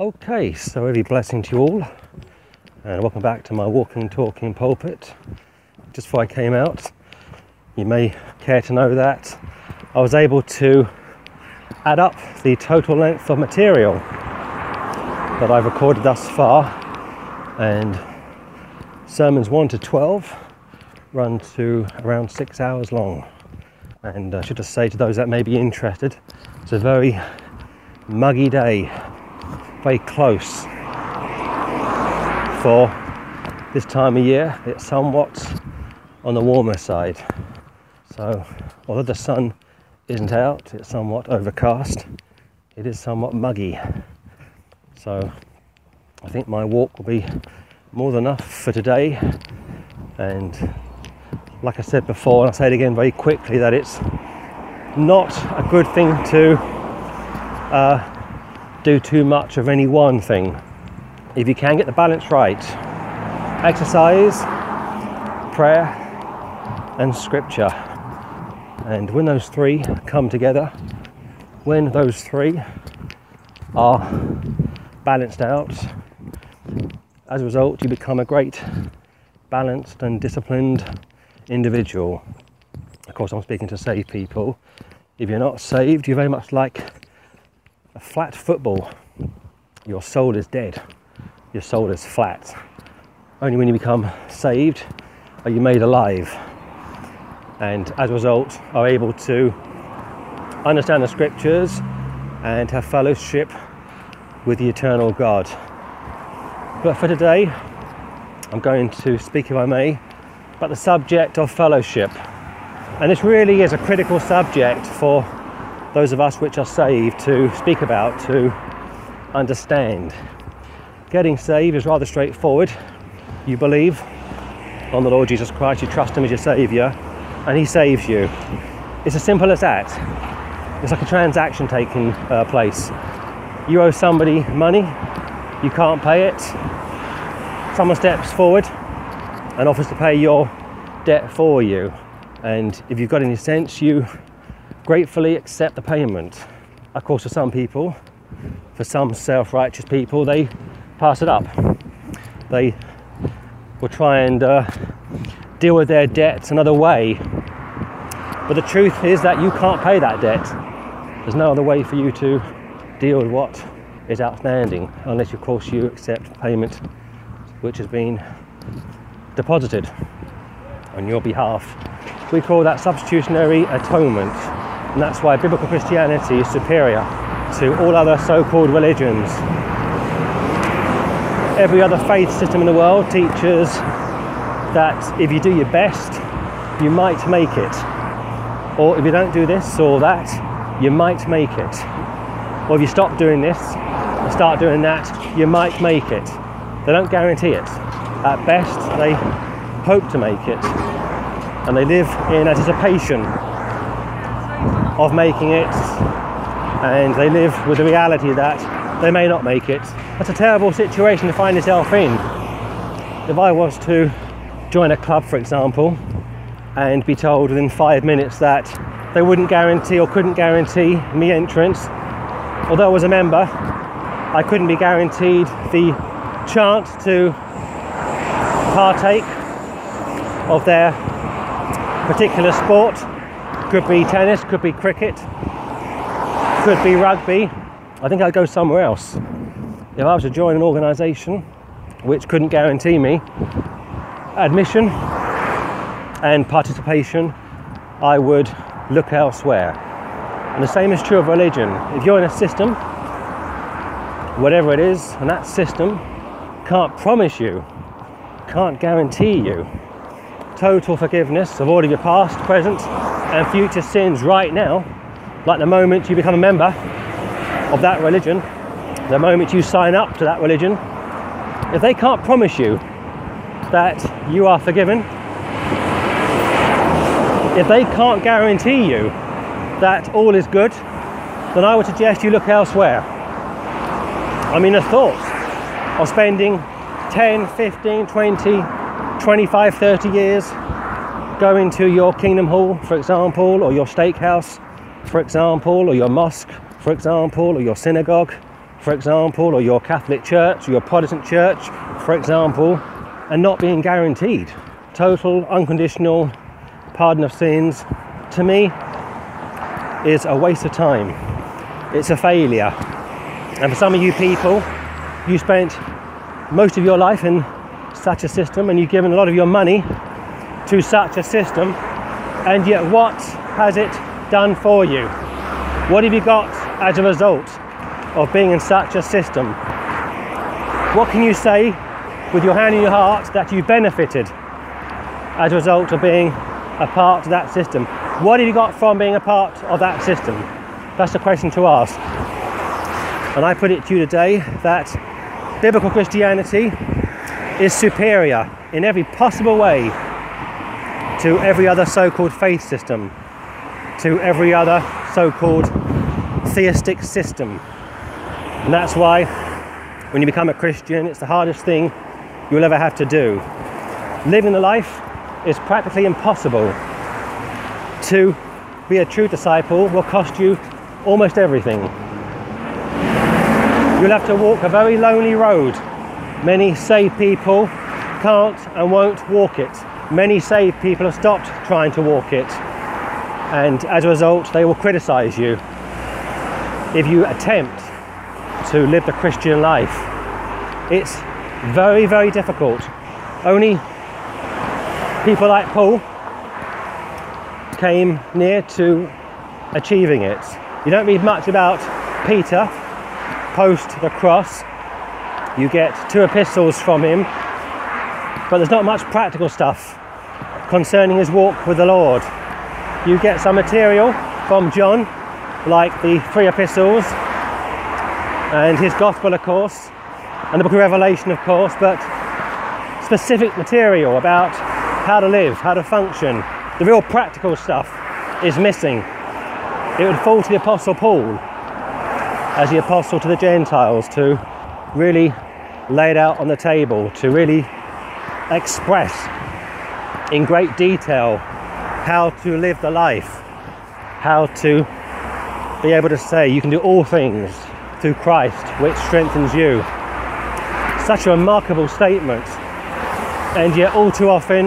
Okay, so every blessing to you all, and welcome back to my walking, talking pulpit. Just before I came out, you may care to know that I was able to add up the total length of material that I've recorded thus far, and sermons 1 to 12 run to around six hours long. And I should just say to those that may be interested, it's a very muggy day very close for this time of year. It's somewhat on the warmer side. So, although the sun isn't out, it's somewhat overcast. It is somewhat muggy. So, I think my walk will be more than enough for today. And, like I said before, and I'll say it again very quickly, that it's not a good thing to uh, do too much of any one thing. If you can get the balance right, exercise, prayer, and scripture. And when those three come together, when those three are balanced out, as a result, you become a great, balanced, and disciplined individual. Of course, I'm speaking to saved people. If you're not saved, you're very much like a flat football, your soul is dead. Your soul is flat. Only when you become saved are you made alive. And as a result, are able to understand the scriptures and have fellowship with the eternal God. But for today, I'm going to speak, if I may, about the subject of fellowship. And this really is a critical subject for those of us which are saved to speak about, to understand. Getting saved is rather straightforward. You believe on the Lord Jesus Christ, you trust Him as your Saviour, and He saves you. It's as simple as that. It's like a transaction taking uh, place. You owe somebody money, you can't pay it. Someone steps forward and offers to pay your debt for you. And if you've got any sense, you gratefully accept the payment. Of course, for some people, for some self righteous people, they pass it up. They will try and uh, deal with their debts another way. But the truth is that you can't pay that debt. There's no other way for you to deal with what is outstanding, unless, of course, you accept payment which has been deposited on your behalf. We call that substitutionary atonement. And that's why biblical Christianity is superior to all other so called religions. Every other faith system in the world teaches that if you do your best, you might make it. Or if you don't do this or that, you might make it. Or if you stop doing this and start doing that, you might make it. They don't guarantee it. At best, they hope to make it. And they live in anticipation of making it, and they live with the reality that they may not make it. That's a terrible situation to find yourself in. If I was to join a club, for example, and be told within five minutes that they wouldn't guarantee or couldn't guarantee me entrance, although I was a member, I couldn't be guaranteed the chance to partake of their particular sport could be tennis, could be cricket, could be rugby. I think I'd go somewhere else. If I was to join an organisation which couldn't guarantee me admission and participation, I would look elsewhere. And the same is true of religion. If you're in a system, whatever it is, and that system can't promise you, can't guarantee you total forgiveness of all of your past, present, and future sins right now, like the moment you become a member of that religion, the moment you sign up to that religion, if they can't promise you that you are forgiven, if they can't guarantee you that all is good, then I would suggest you look elsewhere. I mean, the thought of spending 10, 15, 20, 25, 30 years going to your Kingdom Hall, for example, or your steakhouse, for example, or your mosque, for example, or your synagogue, for example, or your Catholic church, or your Protestant church, for example, and not being guaranteed total, unconditional pardon of sins, to me, is a waste of time. It's a failure. And for some of you people, you spent most of your life in such a system and you've given a lot of your money to such a system, and yet what has it done for you? What have you got as a result of being in such a system? What can you say with your hand in your heart that you benefited as a result of being a part of that system? What have you got from being a part of that system? That's the question to ask. And I put it to you today that biblical Christianity is superior in every possible way to every other so called faith system, to every other so called theistic system. And that's why when you become a Christian, it's the hardest thing you'll ever have to do. Living the life is practically impossible. To be a true disciple will cost you almost everything. You'll have to walk a very lonely road. Many say people can't and won't walk it. Many saved people have stopped trying to walk it, and as a result, they will criticize you if you attempt to live the Christian life. It's very, very difficult. Only people like Paul came near to achieving it. You don't read much about Peter post the cross. You get two epistles from him, but there's not much practical stuff concerning his walk with the Lord. You get some material from John, like the three epistles and his gospel, of course, and the book of Revelation, of course, but specific material about how to live, how to function. The real practical stuff is missing. It would fall to the Apostle Paul as the apostle to the Gentiles to really lay it out on the table, to really express in great detail how to live the life, how to be able to say you can do all things through Christ, which strengthens you. Such a remarkable statement, and yet all too often,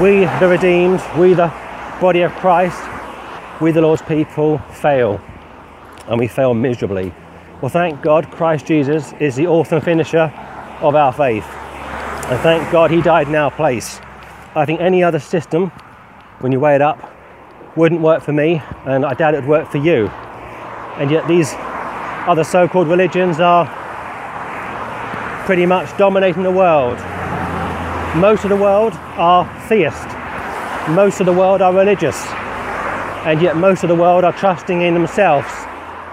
we, the redeemed, we, the body of Christ, we, the Lord's people, fail, and we fail miserably. Well, thank God, Christ Jesus is the author and finisher of our faith, and thank God He died in our place. I think any other system, when you weigh it up, wouldn't work for me, and I doubt it would work for you. And yet, these other so called religions are pretty much dominating the world. Most of the world are theist, most of the world are religious, and yet most of the world are trusting in themselves,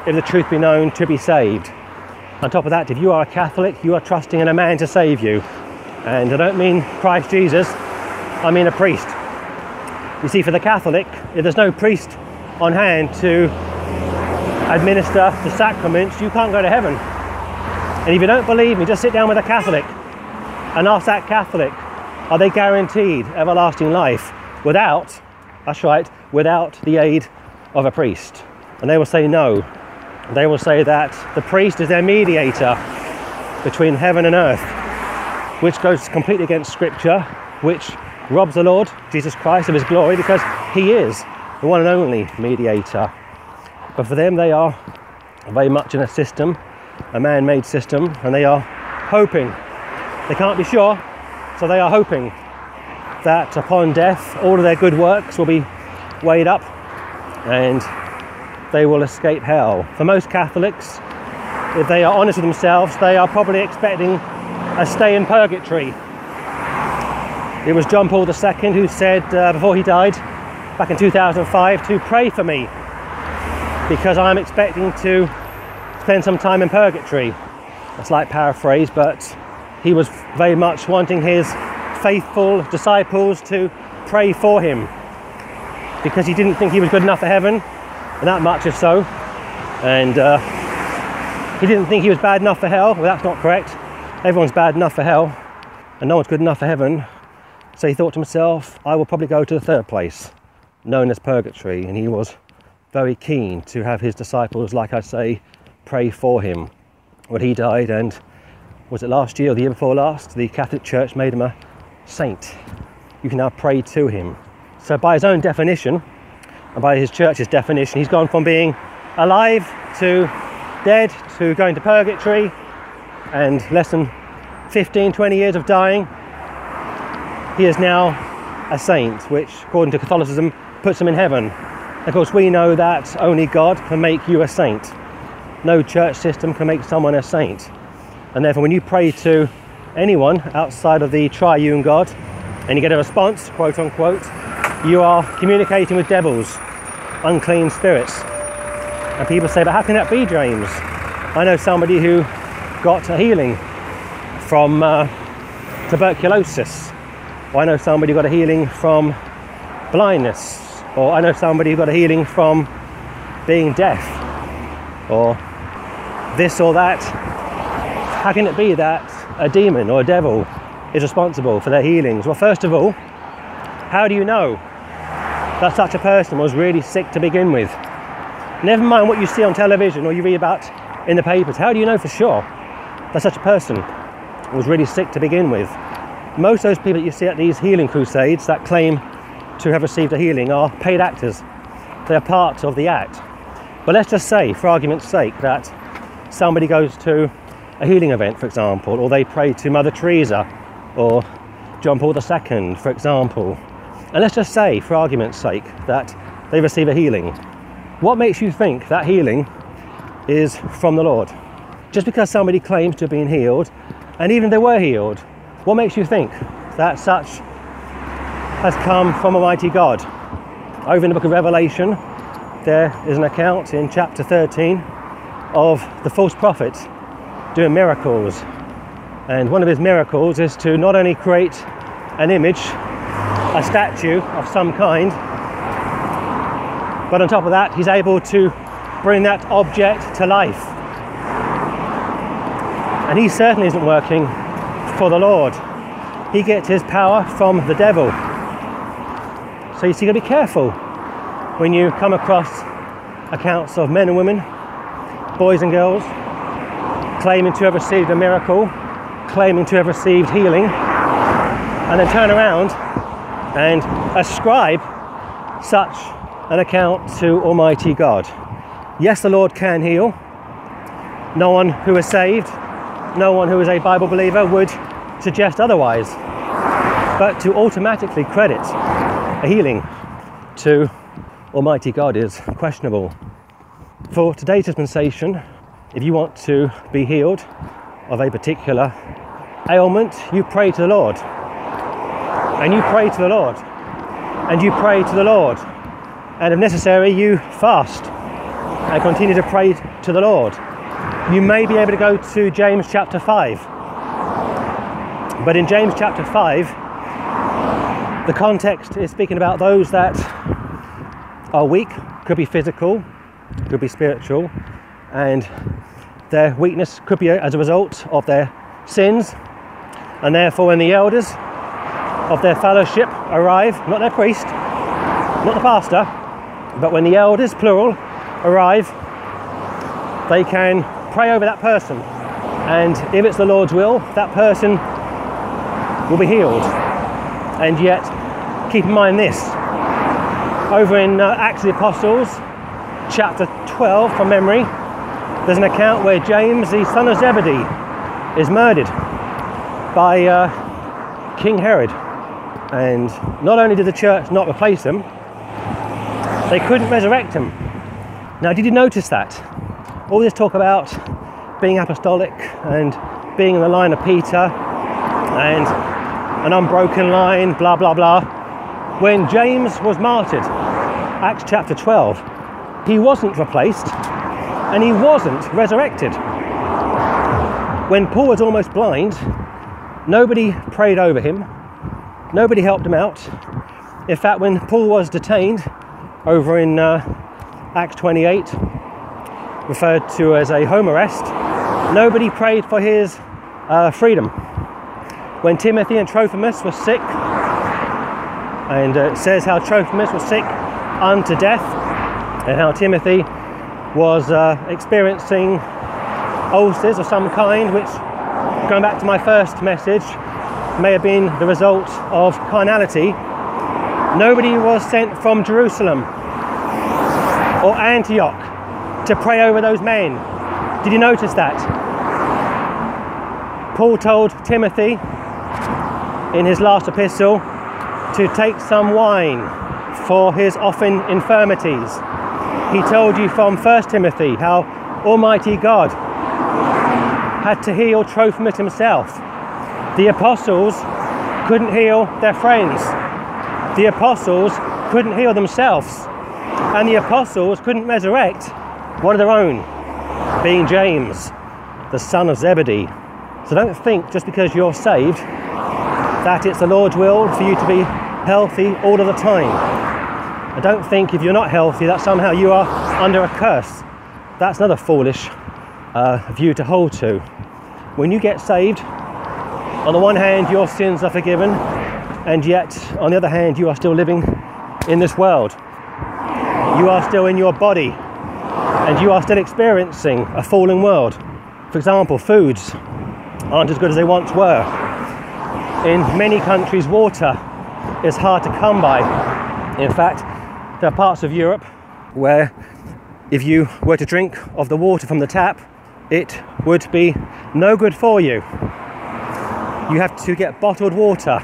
if the truth be known, to be saved. On top of that, if you are a Catholic, you are trusting in a man to save you. And I don't mean Christ Jesus, I mean a priest. You see, for the Catholic, if there's no priest on hand to administer the sacraments, you can't go to heaven. And if you don't believe me, just sit down with a Catholic and ask that Catholic, are they guaranteed everlasting life without, that's right, without the aid of a priest? And they will say no. They will say that the priest is their mediator between heaven and earth, which goes completely against scripture, which robs the Lord Jesus Christ of his glory because he is the one and only mediator. But for them, they are very much in a system, a man made system, and they are hoping. They can't be sure, so they are hoping that upon death, all of their good works will be weighed up and they will escape hell. For most Catholics, if they are honest with themselves, they are probably expecting a stay in purgatory it was John Paul II who said uh, before he died back in 2005 to pray for me because I'm expecting to spend some time in purgatory. That's like paraphrase, but he was very much wanting his faithful disciples to pray for him because he didn't think he was good enough for heaven, and that much if so. And uh, he didn't think he was bad enough for hell. Well, that's not correct. Everyone's bad enough for hell, and no one's good enough for heaven. So he thought to himself, I will probably go to the third place, known as purgatory. And he was very keen to have his disciples, like I say, pray for him. when he died, and was it last year or the year before last? The Catholic Church made him a saint. You can now pray to him. So, by his own definition, and by his church's definition, he's gone from being alive to dead to going to purgatory and less than 15, 20 years of dying. He is now a saint, which, according to Catholicism, puts him in heaven. Of course, we know that only God can make you a saint. No church system can make someone a saint. And therefore, when you pray to anyone outside of the triune God and you get a response, quote unquote, you are communicating with devils, unclean spirits. And people say, but how can that be, James? I know somebody who got a healing from uh, tuberculosis. Or I know somebody got a healing from blindness. Or I know somebody who got a healing from being deaf. Or this or that. How can it be that a demon or a devil is responsible for their healings? Well, first of all, how do you know that such a person was really sick to begin with? Never mind what you see on television or you read about in the papers. How do you know for sure that such a person was really sick to begin with? Most of those people that you see at these healing crusades that claim to have received a healing are paid actors. They are part of the act. But let's just say, for argument's sake, that somebody goes to a healing event, for example, or they pray to Mother Teresa or John Paul II, for example. And let's just say, for argument's sake, that they receive a healing. What makes you think that healing is from the Lord? Just because somebody claims to have been healed, and even if they were healed, what makes you think that such has come from Almighty God? Over in the book of Revelation, there is an account in chapter 13 of the false prophet doing miracles. And one of his miracles is to not only create an image, a statue of some kind, but on top of that, he's able to bring that object to life. And he certainly isn't working for the Lord. He gets his power from the devil. So you see, you got to be careful when you come across accounts of men and women, boys and girls, claiming to have received a miracle, claiming to have received healing, and then turn around and ascribe such an account to Almighty God. Yes, the Lord can heal. No one who is saved, no one who is a Bible believer would suggest otherwise. But to automatically credit a healing to Almighty God is questionable. For today's dispensation, if you want to be healed of a particular ailment, you pray to the Lord. And you pray to the Lord. And you pray to the Lord. And if necessary, you fast and continue to pray to the Lord. You may be able to go to James chapter 5. But in James chapter 5, the context is speaking about those that are weak, could be physical, could be spiritual, and their weakness could be as a result of their sins. And therefore, when the elders of their fellowship arrive, not their priest, not the pastor, but when the elders, plural, arrive, they can pray over that person. And if it's the Lord's will, that person will be healed. And yet, keep in mind this over in uh, Acts of the Apostles, chapter 12 from memory, there's an account where James, the son of Zebedee, is murdered by uh, King Herod. And not only did the church not replace him, they couldn't resurrect him. Now, did you notice that? All this talk about being apostolic and being in the line of Peter and an unbroken line, blah, blah, blah. When James was martyred, Acts chapter 12, he wasn't replaced, and he wasn't resurrected. When Paul was almost blind, nobody prayed over him, nobody helped him out. In fact, when Paul was detained over in uh, Acts 28, referred to as a home arrest, nobody prayed for his uh, freedom. When Timothy and Trophimus were sick, and uh, it says how Trophimus was sick unto death, and how Timothy was uh, experiencing ulcers of some kind, which, going back to my first message, may have been the result of carnality. Nobody was sent from Jerusalem or Antioch to pray over those men. Did you notice that? Paul told Timothy in his last epistle to take some wine for his often infirmities. He told you from 1 Timothy how Almighty God had to heal Trophimus himself. The apostles couldn't heal their friends. The apostles couldn't heal themselves. And the apostles couldn't resurrect one of their own, being James, the son of Zebedee. So don't think just because you're saved that it's the Lord's will for you to be healthy all of the time. I don't think if you're not healthy that somehow you are under a curse. That's another foolish uh, view to hold to. When you get saved, on the one hand, your sins are forgiven, and yet, on the other hand, you are still living in this world. You are still in your body, and you are still experiencing a fallen world. For example, foods aren't as good as they once were. In many countries, water is hard to come by. In fact, there are parts of Europe where if you were to drink of the water from the tap, it would be no good for you. You have to get bottled water.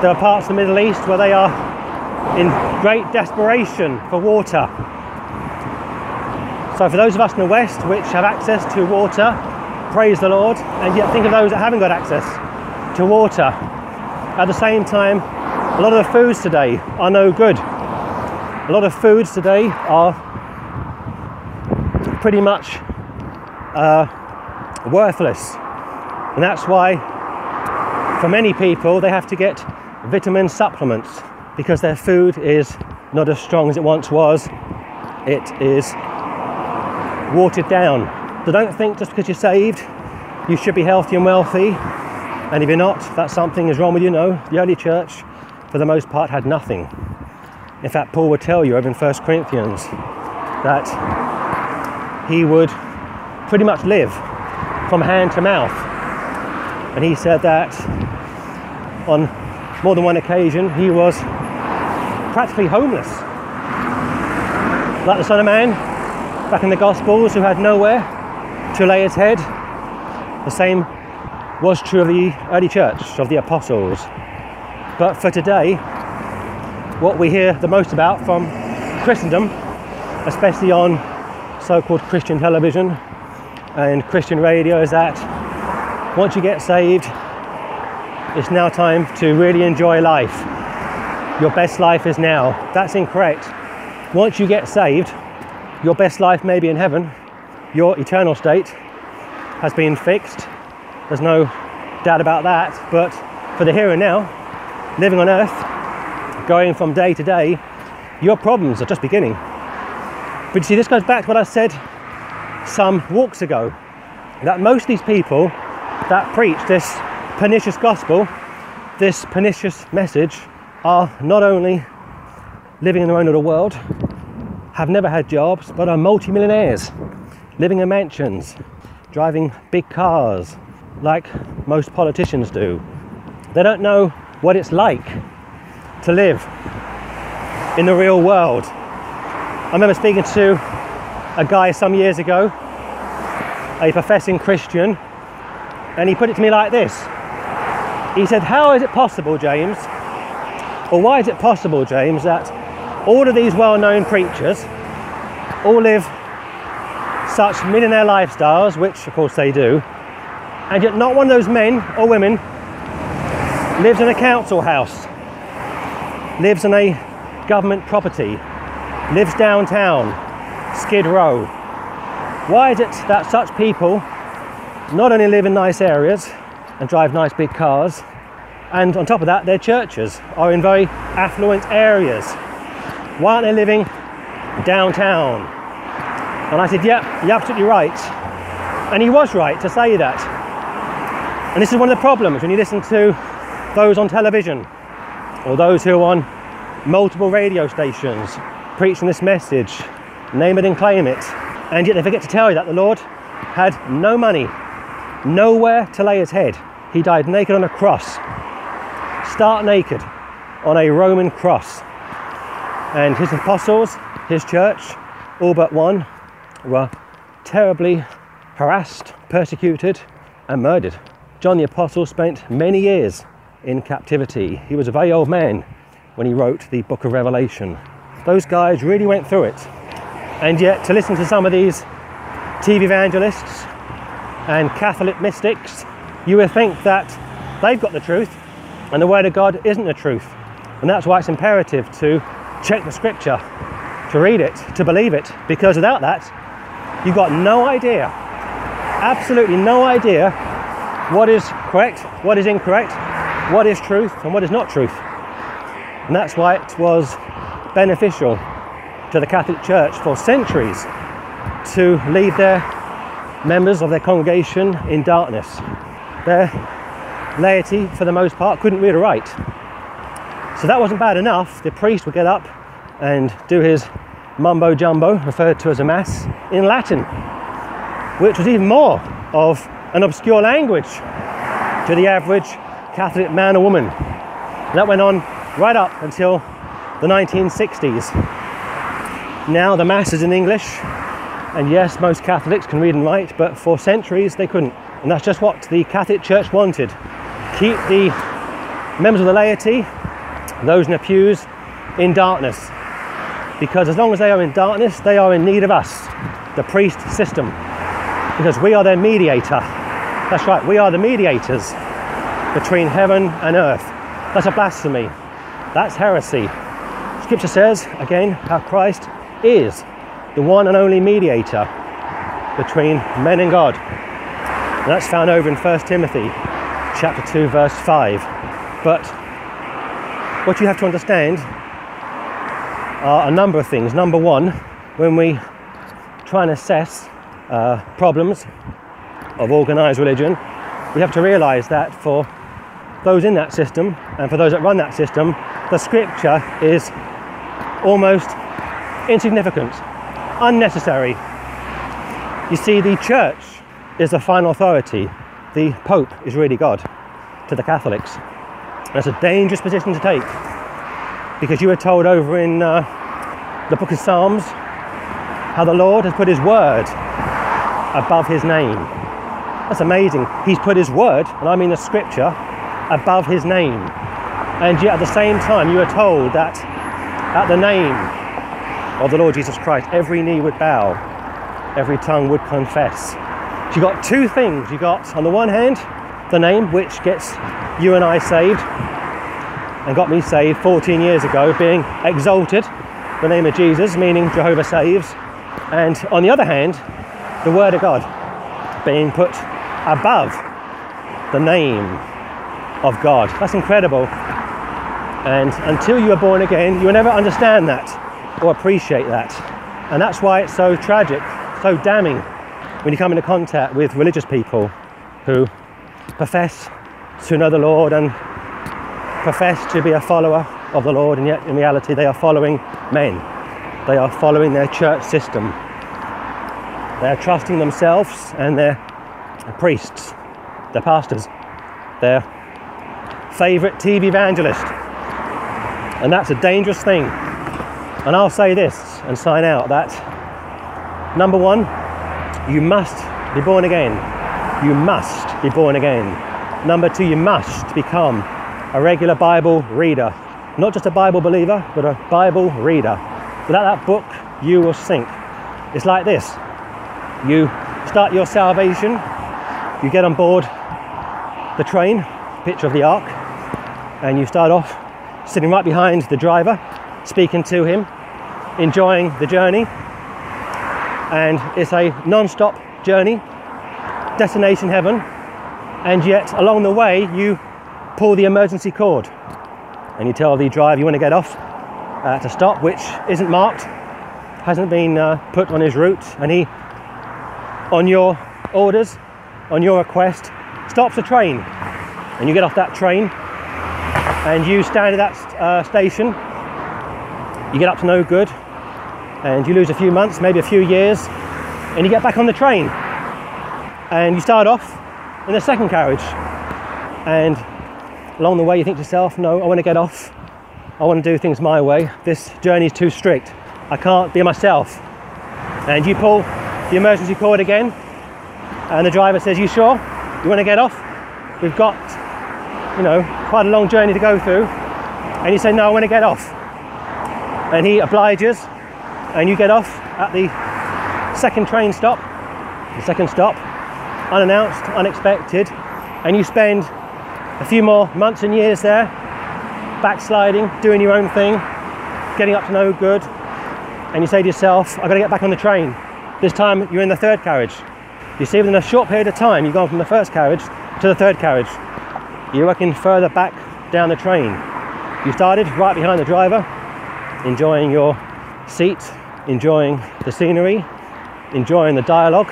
There are parts of the Middle East where they are in great desperation for water. So, for those of us in the West which have access to water, praise the Lord, and yet think of those that haven't got access to water. At the same time, a lot of the foods today are no good. A lot of foods today are pretty much uh, worthless. And that's why, for many people, they have to get vitamin supplements because their food is not as strong as it once was. It is watered down. So don't think just because you're saved, you should be healthy and wealthy. And if you're not, that something is wrong with you. No, the early church, for the most part, had nothing. In fact, Paul would tell you over in 1 Corinthians that he would pretty much live from hand to mouth. And he said that on more than one occasion he was practically homeless. Like the Son of Man back in the Gospels, who had nowhere to lay his head. The same was true of the early church, of the apostles. But for today, what we hear the most about from Christendom, especially on so called Christian television and Christian radio is that once you get saved, it's now time to really enjoy life. Your best life is now. That's incorrect. Once you get saved, your best life may be in heaven. Your eternal state has been fixed. There's no doubt about that. But for the here and now, living on earth, going from day to day, your problems are just beginning. But you see, this goes back to what I said some walks ago that most of these people that preach this pernicious gospel, this pernicious message, are not only living in their own little world, have never had jobs, but are multimillionaires, living in mansions, driving big cars, like most politicians do. They don't know what it's like to live in the real world. I remember speaking to a guy some years ago, a professing Christian, and he put it to me like this. He said, How is it possible, James, or why is it possible, James, that all of these well known preachers all live such millionaire lifestyles, which of course they do, and yet not one of those men or women lives in a council house, lives in a government property, lives downtown, Skid Row. Why is it that such people not only live in nice areas and drive nice big cars, and on top of that, their churches are in very affluent areas? Why aren't they living downtown? And I said, Yeah, you're absolutely right. And he was right to say that. And this is one of the problems when you listen to those on television or those who are on multiple radio stations preaching this message name it and claim it. And yet they forget to tell you that the Lord had no money, nowhere to lay his head. He died naked on a cross, stark naked on a Roman cross. And his apostles, his church, all but one, were terribly harassed, persecuted, and murdered. John the Apostle spent many years in captivity. He was a very old man when he wrote the book of Revelation. Those guys really went through it. And yet, to listen to some of these TV evangelists and Catholic mystics, you would think that they've got the truth and the Word of God isn't the truth. And that's why it's imperative to check the scripture, to read it, to believe it, because without that, you've got no idea, absolutely no idea what is correct, what is incorrect, what is truth, and what is not truth. And that's why it was beneficial to the Catholic Church for centuries to leave their members of their congregation in darkness. Their laity, for the most part, couldn't read or write. So that wasn't bad enough. The priest would get up and do his mumbo jumbo, referred to as a mass, in Latin, which was even more of an obscure language to the average Catholic man or woman. And that went on right up until the 1960s. Now the Mass is in English, and yes, most Catholics can read and write, but for centuries they couldn't. And that's just what the Catholic Church wanted. Keep the members of the laity, those in the pews, in darkness. Because as long as they are in darkness, they are in need of us, the priest system. Because we are their mediator. That's right, we are the mediators between heaven and earth. That's a blasphemy. That's heresy. Scripture says, again, how Christ is the one and only mediator between men and God. And that's found over in 1 Timothy chapter 2 verse 5. But what you have to understand are a number of things. Number one, when we try and assess uh, problems of organized religion, we have to realize that for those in that system and for those that run that system, the scripture is almost insignificant, unnecessary. You see, the church is the final authority. The Pope is really God to the Catholics. That's a dangerous position to take because you were told over in uh, the book of Psalms how the Lord has put his word above his name. That's amazing. He's put his word, and I mean the scripture, above his name. And yet at the same time, you are told that at the name of the Lord Jesus Christ, every knee would bow, every tongue would confess. So you've got two things. You've got, on the one hand, the name which gets you and I saved and got me saved 14 years ago, being exalted, the name of Jesus, meaning Jehovah saves. And on the other hand, the Word of God being put above the name of God. That's incredible. And until you are born again, you will never understand that or appreciate that. And that's why it's so tragic, so damning when you come into contact with religious people who profess to know the Lord and profess to be a follower of the Lord, and yet in reality they are following men. They are following their church system. They are trusting themselves and their priests, their pastors, their favourite TV evangelist. And that's a dangerous thing. And I'll say this and sign out that number one, you must be born again. You must be born again. Number two, you must become a regular Bible reader. Not just a Bible believer, but a Bible reader. Without that book, you will sink. It's like this you start your salvation, you get on board the train, picture of the ark, and you start off sitting right behind the driver, speaking to him, enjoying the journey. And it's a non stop journey, destination heaven, and yet along the way, you pull the emergency cord and you tell the driver you want to get off uh, to stop, which isn't marked, hasn't been uh, put on his route, and he, on your orders, on your request, stops the train, and you get off that train, and you stand at that uh, station, you get up to no good, and you lose a few months, maybe a few years, and you get back on the train, and you start off in the second carriage. And along the way, you think to yourself, no, I want to get off. I want to do things my way. This journey is too strict. I can't be myself. And you pull the emergency cord again, and the driver says, You sure? You want to get off? We've got, you know, quite a long journey to go through. And you say, No, I want to get off. And he obliges, and you get off at the second train stop, the second stop, unannounced, unexpected, and you spend a few more months and years there, backsliding, doing your own thing, getting up to no good, and you say to yourself, I've got to get back on the train. This time you're in the third carriage. You see, within a short period of time, you've gone from the first carriage to the third carriage. You're working further back down the train. You started right behind the driver, enjoying your seat, enjoying the scenery, enjoying the dialogue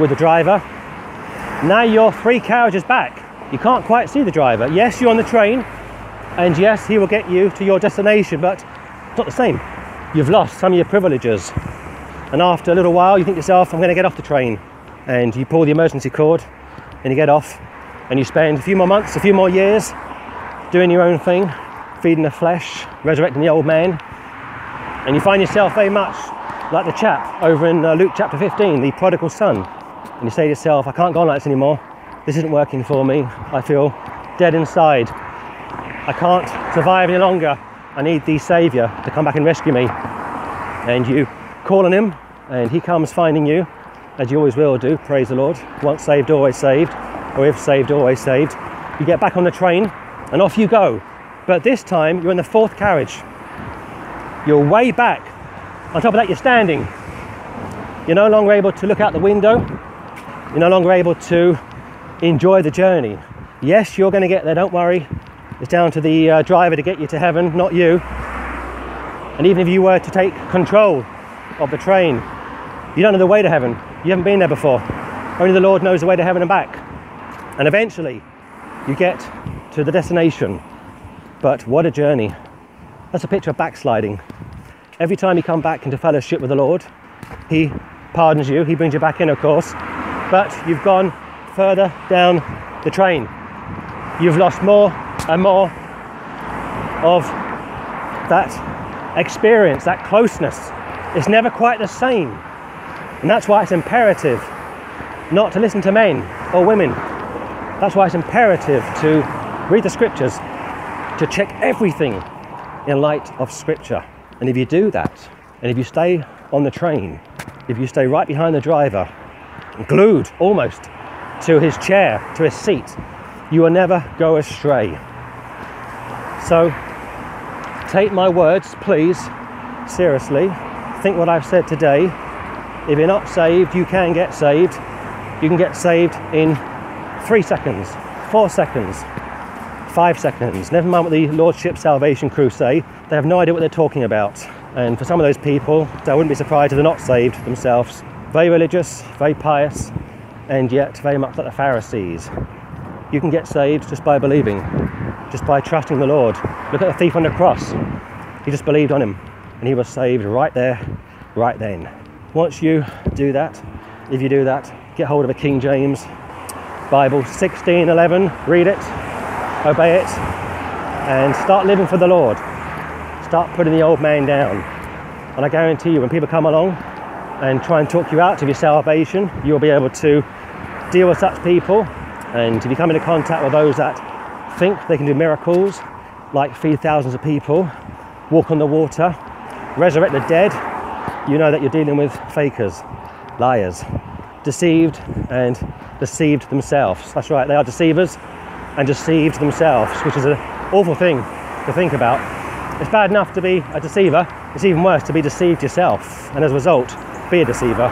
with the driver. Now you're three carriages back. You can't quite see the driver. Yes, you're on the train, and yes, he will get you to your destination, but it's not the same. You've lost some of your privileges. And after a little while, you think to yourself, I'm going to get off the train. And you pull the emergency cord and you get off, and you spend a few more months, a few more years doing your own thing, feeding the flesh, resurrecting the old man. And you find yourself very much like the chap over in uh, Luke chapter 15, the prodigal son. And you say to yourself, I can't go on like this anymore. This isn't working for me. I feel dead inside. I can't survive any longer. I need the Saviour to come back and rescue me. And you call on Him, and He comes finding you, as you always will do. Praise the Lord. Once saved, always saved. Or if saved, always saved. You get back on the train, and off you go. But this time, you're in the fourth carriage. You're way back. On top of that, you're standing. You're no longer able to look out the window. You're no longer able to enjoy the journey. Yes, you're going to get there, don't worry. It's down to the uh, driver to get you to heaven, not you. And even if you were to take control of the train, you don't know the way to heaven. You haven't been there before. Only the Lord knows the way to heaven and back. And eventually, you get to the destination. But what a journey. That's a picture of backsliding. Every time you come back into fellowship with the Lord, He pardons you, He brings you back in, of course. But you've gone further down the train. You've lost more and more of that experience, that closeness. It's never quite the same. And that's why it's imperative not to listen to men or women. That's why it's imperative to read the scriptures, to check everything in light of scripture. And if you do that, and if you stay on the train, if you stay right behind the driver, glued almost to his chair, to his seat, you will never go astray. So take my words, please, seriously. Think what I've said today. If you're not saved, you can get saved. You can get saved in three seconds, four seconds, five seconds. Never mind what the Lordship Salvation Crew say, they have no idea what they're talking about. And for some of those people, I wouldn't be surprised if they're not saved themselves. Very religious, very pious, and yet very much like the Pharisees. You can get saved just by believing, just by trusting the Lord. Look at the thief on the cross. He just believed on him and he was saved right there, right then. Once you do that, if you do that, get hold of a King James Bible 1611, read it, obey it, and start living for the Lord. Start putting the old man down. And I guarantee you, when people come along and try and talk you out of your salvation, you'll be able to deal with such people. And if you come into contact with those that think they can do miracles, like feed thousands of people, walk on the water, resurrect the dead, you know that you're dealing with fakers, liars, deceived and deceived themselves. That's right, they are deceivers and deceived themselves, which is an awful thing to think about. It's bad enough to be a deceiver, it's even worse to be deceived yourself, and as a result, be a deceiver.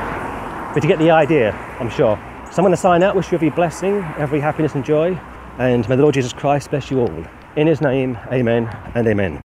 But you get the idea, I'm sure. So I'm going to sign out, wish you every blessing, every happiness and joy, and may the Lord Jesus Christ bless you all. In his name, amen and amen.